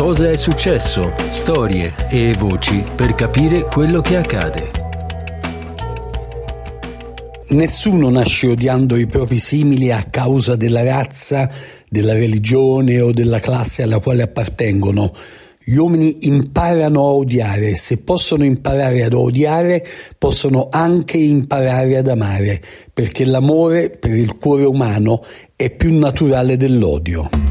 cosa è successo, storie e voci per capire quello che accade. Nessuno nasce odiando i propri simili a causa della razza, della religione o della classe alla quale appartengono. Gli uomini imparano a odiare, se possono imparare ad odiare, possono anche imparare ad amare, perché l'amore per il cuore umano è più naturale dell'odio.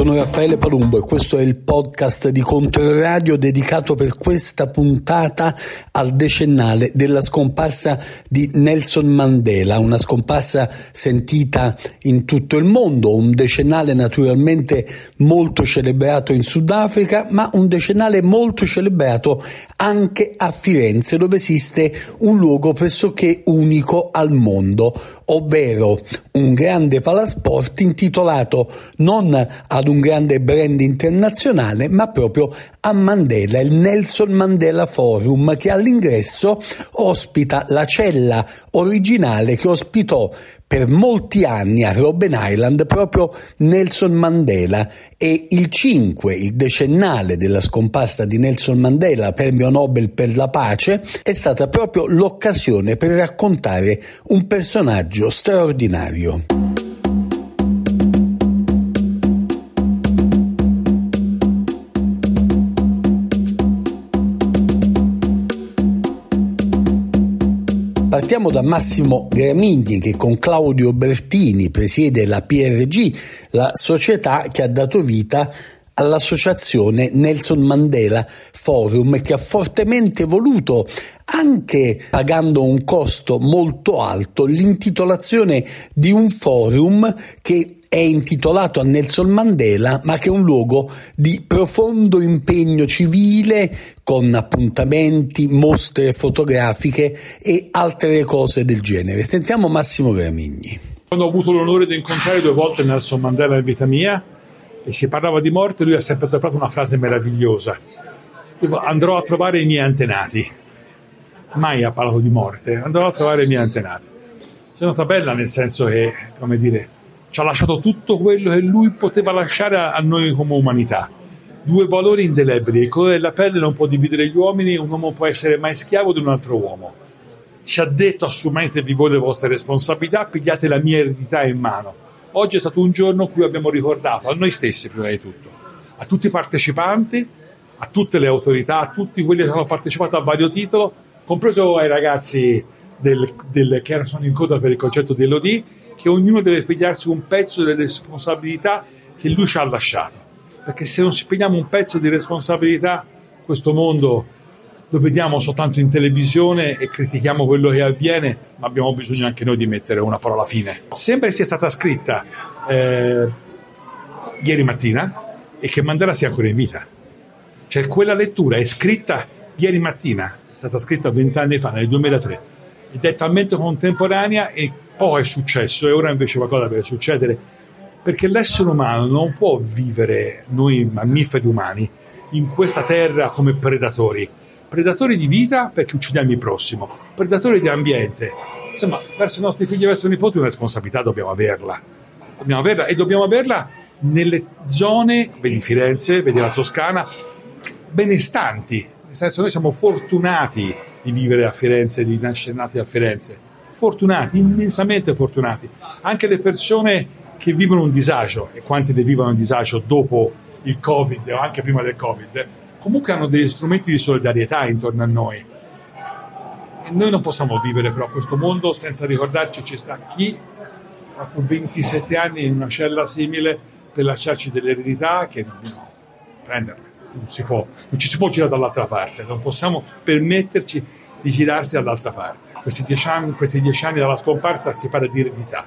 Sono Raffaele Palumbo e questo è il podcast di Controradio dedicato per questa puntata al decennale della scomparsa di Nelson Mandela, una scomparsa sentita in tutto il mondo, un decennale naturalmente molto celebrato in Sudafrica, ma un decennale molto celebrato anche a Firenze, dove esiste un luogo pressoché unico al mondo, ovvero un grande palasport intitolato non ad un grande brand internazionale, ma proprio a Mandela, il Nelson Mandela Forum, che all'ingresso ospita la cella originale che ospitò per molti anni a Robben Island proprio Nelson Mandela e il 5, il decennale della scomparsa di Nelson Mandela, premio Nobel per la pace, è stata proprio l'occasione per raccontare un personaggio straordinario. Partiamo da Massimo Gramigni che con Claudio Bertini presiede la PRG, la società che ha dato vita all'associazione Nelson Mandela Forum che ha fortemente voluto anche pagando un costo molto alto l'intitolazione di un forum che è intitolato a Nelson Mandela, ma che è un luogo di profondo impegno civile con appuntamenti, mostre fotografiche e altre cose del genere. Sentiamo Massimo Gramigni. Quando ho avuto l'onore di incontrare due volte Nelson Mandela in vita mia e si parlava di morte, lui ha sempre adottato una frase meravigliosa. Andrò a trovare i miei antenati. Mai ha parlato di morte, andrò a trovare i miei antenati. C'è una tabella nel senso che, come dire, ci ha lasciato tutto quello che lui poteva lasciare a noi come umanità. Due valori indelebili, il colore della pelle non può dividere gli uomini, un uomo può essere mai schiavo di un altro uomo. Ci ha detto assumetevi voi le vostre responsabilità, pigliate la mia eredità in mano. Oggi è stato un giorno in cui abbiamo ricordato a noi stessi prima di tutto, a tutti i partecipanti, a tutte le autorità, a tutti quelli che hanno partecipato a vario titolo, compreso ai ragazzi del, del, che sono in coda per il concetto di Elodie, che ognuno deve pigliarsi un pezzo delle responsabilità che lui ci ha lasciato. Perché se non si pigliamo un pezzo di responsabilità, questo mondo lo vediamo soltanto in televisione e critichiamo quello che avviene, ma abbiamo bisogno anche noi di mettere una parola fine. Sembra sia stata scritta eh, ieri mattina e che Mandela sia ancora in vita. Cioè quella lettura è scritta ieri mattina, è stata scritta vent'anni fa, nel 2003, ed è talmente contemporanea e poi è successo e ora invece qualcosa deve succedere perché l'essere umano non può vivere, noi mammiferi umani, in questa terra come predatori. Predatori di vita perché uccidiamo il prossimo, predatori di ambiente. Insomma, verso i nostri figli e verso i nipoti una responsabilità dobbiamo averla. Dobbiamo averla e dobbiamo averla nelle zone, vedi Firenze, vedi la Toscana, benestanti. Nel senso, noi siamo fortunati di vivere a Firenze, di nascere nati a Firenze fortunati, immensamente fortunati. Anche le persone che vivono un disagio, e quanti ne vivono un disagio dopo il Covid o anche prima del Covid, comunque hanno degli strumenti di solidarietà intorno a noi. E noi non possiamo vivere però questo mondo senza ricordarci ci sta chi ha fatto 27 anni in una cella simile per lasciarci delle eredità che dobbiamo prenderle. Non, si può, non ci si può girare dall'altra parte, non possiamo permetterci di girarsi dall'altra parte questi dieci, anni, questi dieci anni dalla scomparsa si parla di eredità.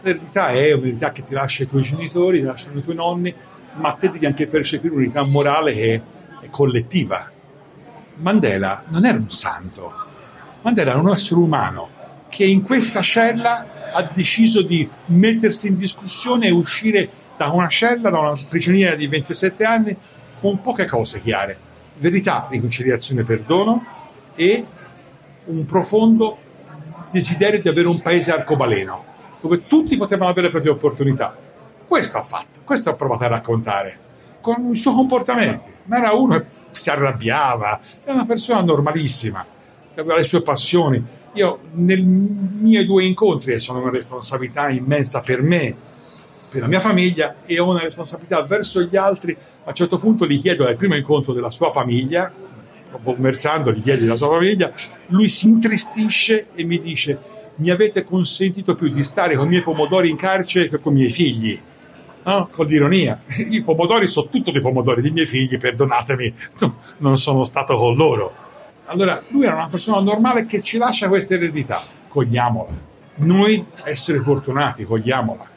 L'eredità è un'eredità che ti lascia i tuoi genitori, ti lasciano i tuoi nonni, ma te devi anche percepire un'unità morale che è collettiva. Mandela non era un santo, Mandela era un essere umano che in questa cella ha deciso di mettersi in discussione e uscire da una cella, da una prigioniera di 27 anni, con poche cose chiare. Verità, riconciliazione, perdono e un profondo desiderio di avere un paese arcobaleno, dove tutti potevano avere le proprie opportunità. Questo ha fatto, questo ha provato a raccontare, con i suoi comportamenti. Non era uno che si arrabbiava, era una persona normalissima, che aveva le sue passioni. Io, nei miei due incontri, e sono una responsabilità immensa per me, per la mia famiglia, e ho una responsabilità verso gli altri, a un certo punto gli chiedo al primo incontro della sua famiglia, conversando, gli chiedi della sua famiglia, lui si intristisce e mi dice mi avete consentito più di stare con i miei pomodori in carcere che con i miei figli. No? Con l'ironia. I pomodori sono tutto dei pomodori dei miei figli, perdonatemi, non sono stato con loro. Allora, lui era una persona normale che ci lascia questa eredità. Cogliamola. Noi essere fortunati, cogliamola.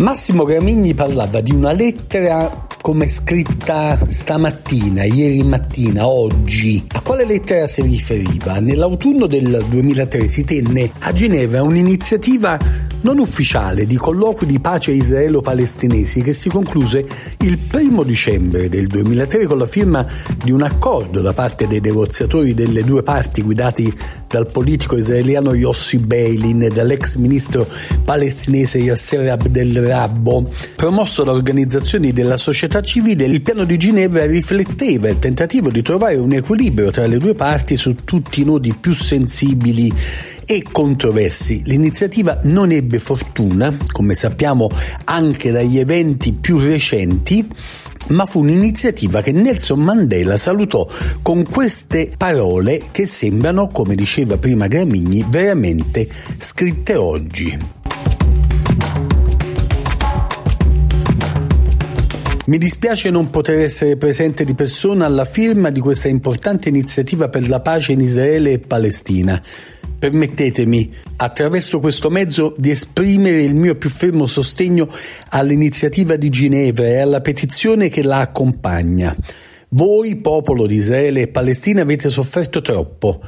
Massimo Gramigni parlava di una lettera come scritta stamattina, ieri mattina, oggi. A quale lettera si riferiva? Nell'autunno del 2003 si tenne a Ginevra un'iniziativa non ufficiale di colloqui di pace israelo-palestinesi che si concluse il primo dicembre del 2003 con la firma di un accordo da parte dei negoziatori delle due parti guidati dal politico israeliano Yossi Beilin e dall'ex ministro palestinese Yasser Abdel Rabbo, promosso da organizzazioni della società civile, il piano di Ginevra rifletteva il tentativo di trovare un equilibrio tra le due parti su tutti i nodi più sensibili e controversi. L'iniziativa non ebbe fortuna, come sappiamo anche dagli eventi più recenti, ma fu un'iniziativa che Nelson Mandela salutò con queste parole che sembrano, come diceva prima Gramigni, veramente scritte oggi. Mi dispiace non poter essere presente di persona alla firma di questa importante iniziativa per la pace in Israele e Palestina. Permettetemi, attraverso questo mezzo, di esprimere il mio più fermo sostegno all'iniziativa di Ginevra e alla petizione che la accompagna. Voi, popolo di Israele e Palestina, avete sofferto troppo.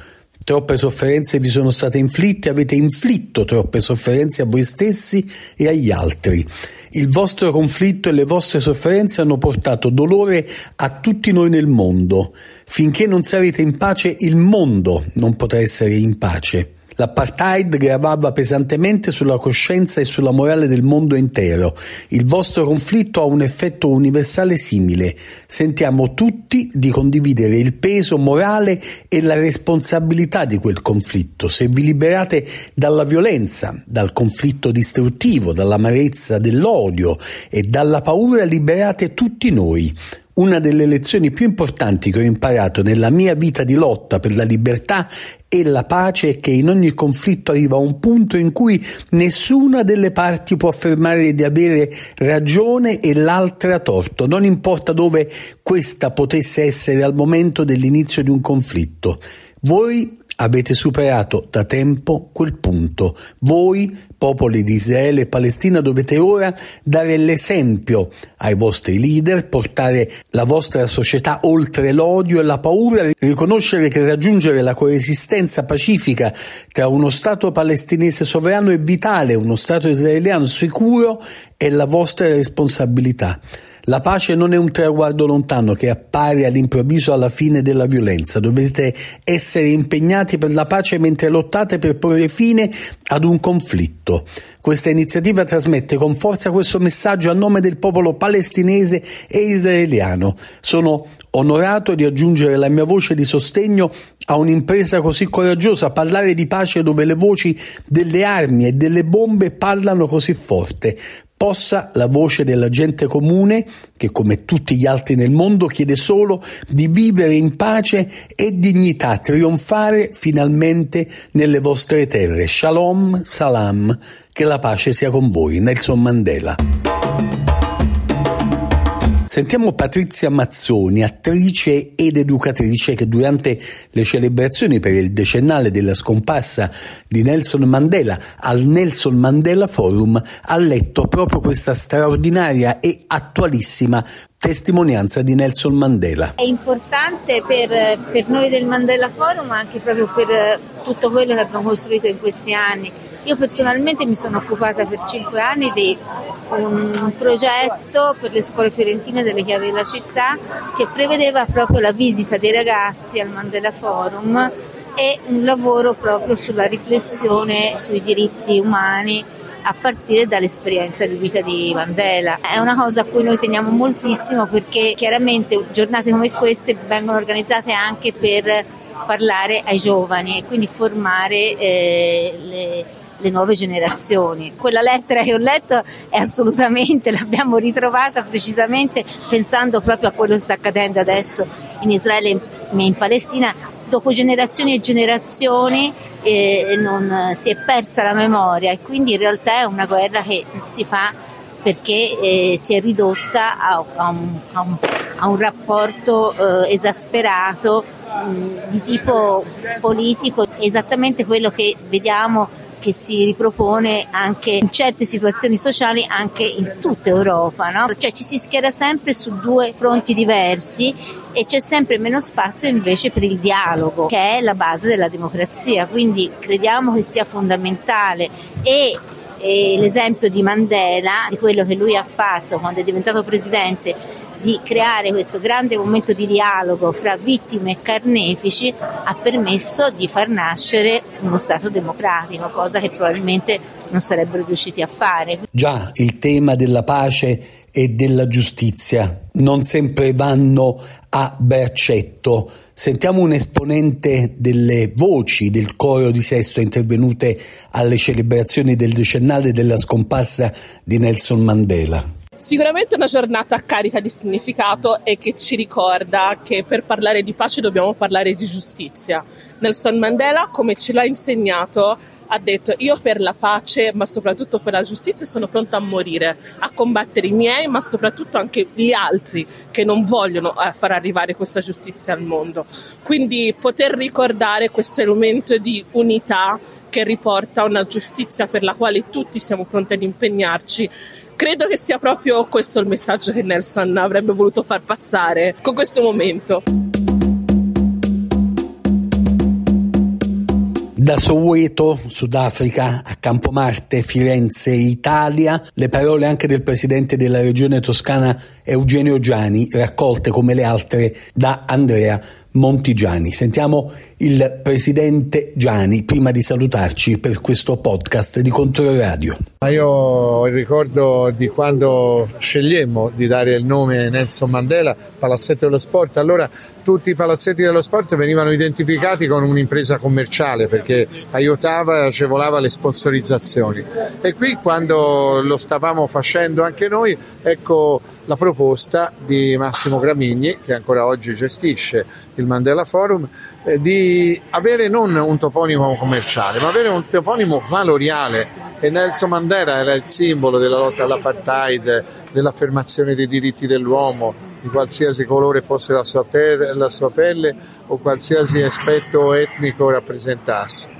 Troppe sofferenze vi sono state inflitte, avete inflitto troppe sofferenze a voi stessi e agli altri. Il vostro conflitto e le vostre sofferenze hanno portato dolore a tutti noi nel mondo. Finché non sarete in pace, il mondo non potrà essere in pace. L'apartheid gravava pesantemente sulla coscienza e sulla morale del mondo intero. Il vostro conflitto ha un effetto universale simile. Sentiamo tutti di condividere il peso morale e la responsabilità di quel conflitto. Se vi liberate dalla violenza, dal conflitto distruttivo, dall'amarezza, dell'odio e dalla paura, liberate tutti noi. Una delle lezioni più importanti che ho imparato nella mia vita di lotta per la libertà e la pace è che in ogni conflitto arriva un punto in cui nessuna delle parti può affermare di avere ragione e l'altra torto, non importa dove questa potesse essere al momento dell'inizio di un conflitto. Voi avete superato da tempo quel punto. Voi, popoli di Israele e Palestina, dovete ora dare l'esempio ai vostri leader, portare la vostra società oltre l'odio e la paura, riconoscere che raggiungere la coesistenza pacifica tra uno Stato palestinese sovrano e vitale uno Stato israeliano sicuro è la vostra responsabilità. La pace non è un traguardo lontano che appare all'improvviso alla fine della violenza. Dovete essere impegnati per la pace mentre lottate per porre fine ad un conflitto. Questa iniziativa trasmette con forza questo messaggio a nome del popolo palestinese e israeliano. Sono onorato di aggiungere la mia voce di sostegno a un'impresa così coraggiosa, parlare di pace dove le voci delle armi e delle bombe parlano così forte possa la voce della gente comune, che come tutti gli altri nel mondo chiede solo di vivere in pace e dignità, trionfare finalmente nelle vostre terre. Shalom, salam, che la pace sia con voi. Nelson Mandela. Sentiamo Patrizia Mazzoni, attrice ed educatrice che durante le celebrazioni per il decennale della scomparsa di Nelson Mandela al Nelson Mandela Forum ha letto proprio questa straordinaria e attualissima testimonianza di Nelson Mandela. È importante per, per noi del Mandela Forum anche proprio per tutto quello che abbiamo costruito in questi anni io personalmente mi sono occupata per cinque anni di un progetto per le scuole fiorentine delle chiavi della città che prevedeva proprio la visita dei ragazzi al Mandela Forum e un lavoro proprio sulla riflessione sui diritti umani a partire dall'esperienza di vita di Mandela. È una cosa a cui noi teniamo moltissimo perché chiaramente giornate come queste vengono organizzate anche per parlare ai giovani e quindi formare eh, le le nuove generazioni. Quella lettera che ho letto è assolutamente, l'abbiamo ritrovata precisamente pensando proprio a quello che sta accadendo adesso in Israele e in Palestina. Dopo generazioni e generazioni eh, non, si è persa la memoria e quindi in realtà è una guerra che si fa perché eh, si è ridotta a, a, un, a, un, a un, rapporto eh, esasperato mh, mm, di tipo politico, esattamente quello che vediamo che si ripropone anche in certe situazioni sociali anche in tutta Europa, no? cioè ci si schiera sempre su due fronti diversi e c'è sempre meno spazio invece per il dialogo, che è la base della democrazia, quindi crediamo che sia fondamentale e e l'esempio di Mandela, di quello che lui ha fatto quando è diventato presidente di creare questo grande momento di dialogo fra vittime e carnefici ha permesso di far nascere uno Stato democratico, cosa che probabilmente non sarebbero riusciti a fare. Già, il tema della pace e della giustizia non sempre vanno a braccetto. Sentiamo un esponente delle voci del coro di Sesto intervenute alle celebrazioni del decennale della scomparsa di Nelson Mandela. Sicuramente una giornata carica di significato e che ci ricorda che per parlare di pace dobbiamo parlare di giustizia. Nelson Mandela, come ce l'ha insegnato, ha detto io per la pace, ma soprattutto per la giustizia sono pronto a morire, a combattere i miei, ma soprattutto anche gli altri che non vogliono eh, far arrivare questa giustizia al mondo. Quindi poter ricordare questo elemento di unità che riporta una giustizia per la quale tutti siamo pronti ad impegnarci credo che sia proprio questo il messaggio che Nelson avrebbe voluto far passare con questo momento. Da Soweto, Sudafrica, a Campomarte, Firenze, Italia, le parole anche del presidente della regione toscana Eugenio Giani, raccolte come le altre da Andrea Montigiani. Sentiamo il presidente Giani prima di salutarci per questo podcast di Controradio. Io ho il ricordo di quando scegliemmo di dare il nome Nelson Mandela, Palazzetto dello Sport. Allora tutti i palazzetti dello sport venivano identificati con un'impresa commerciale perché aiutava e agevolava le sponsorizzazioni. E qui quando lo stavamo facendo anche noi, ecco la proposta di Massimo Gramigni, che ancora oggi gestisce il Mandela Forum, eh, di avere non un toponimo commerciale, ma avere un toponimo valoriale. E Nelson Mandela era il simbolo della lotta all'apartheid, dell'affermazione dei diritti dell'uomo, di qualsiasi colore fosse la sua, per- la sua pelle o qualsiasi aspetto etnico rappresentasse.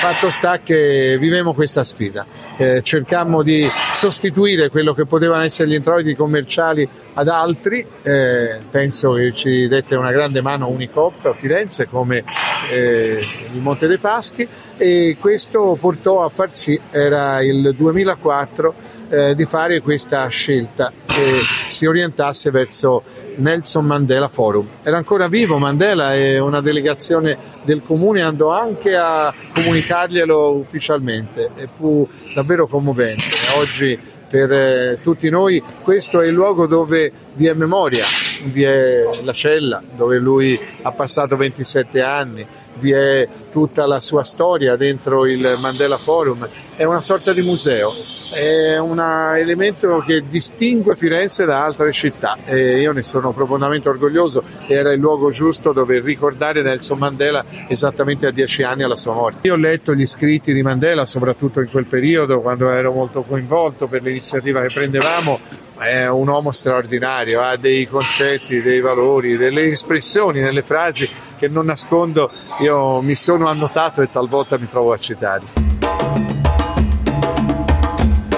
Fatto sta che vivemmo questa sfida, eh, cercammo di sostituire quello che potevano essere gli introiti commerciali ad altri, eh, penso che ci dette una grande mano Unicop a Firenze come eh, il Monte dei Paschi e questo portò a far sì, era il 2004, eh, di fare questa scelta che si orientasse verso Nelson Mandela Forum. Era ancora vivo Mandela e una delegazione del comune andò anche a comunicarglielo ufficialmente e fu davvero commovente. Oggi per eh, tutti noi questo è il luogo dove vi è memoria, vi è la cella dove lui ha passato 27 anni, vi è tutta la sua storia dentro il Mandela Forum, è una sorta di museo, è un elemento che distingue Firenze da altre città e io ne sono profondamente orgoglioso, era il luogo giusto dove ricordare Nelson Mandela esattamente a dieci anni alla sua morte. Io ho letto gli scritti di Mandela, soprattutto in quel periodo quando ero molto coinvolto per l'iniziativa che prendevamo, è un uomo straordinario, ha dei concetti, dei valori, delle espressioni nelle frasi che non nascondo, io mi sono annotato e talvolta mi trovo a citare.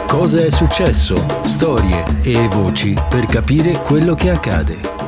Cosa è successo? Storie e voci per capire quello che accade.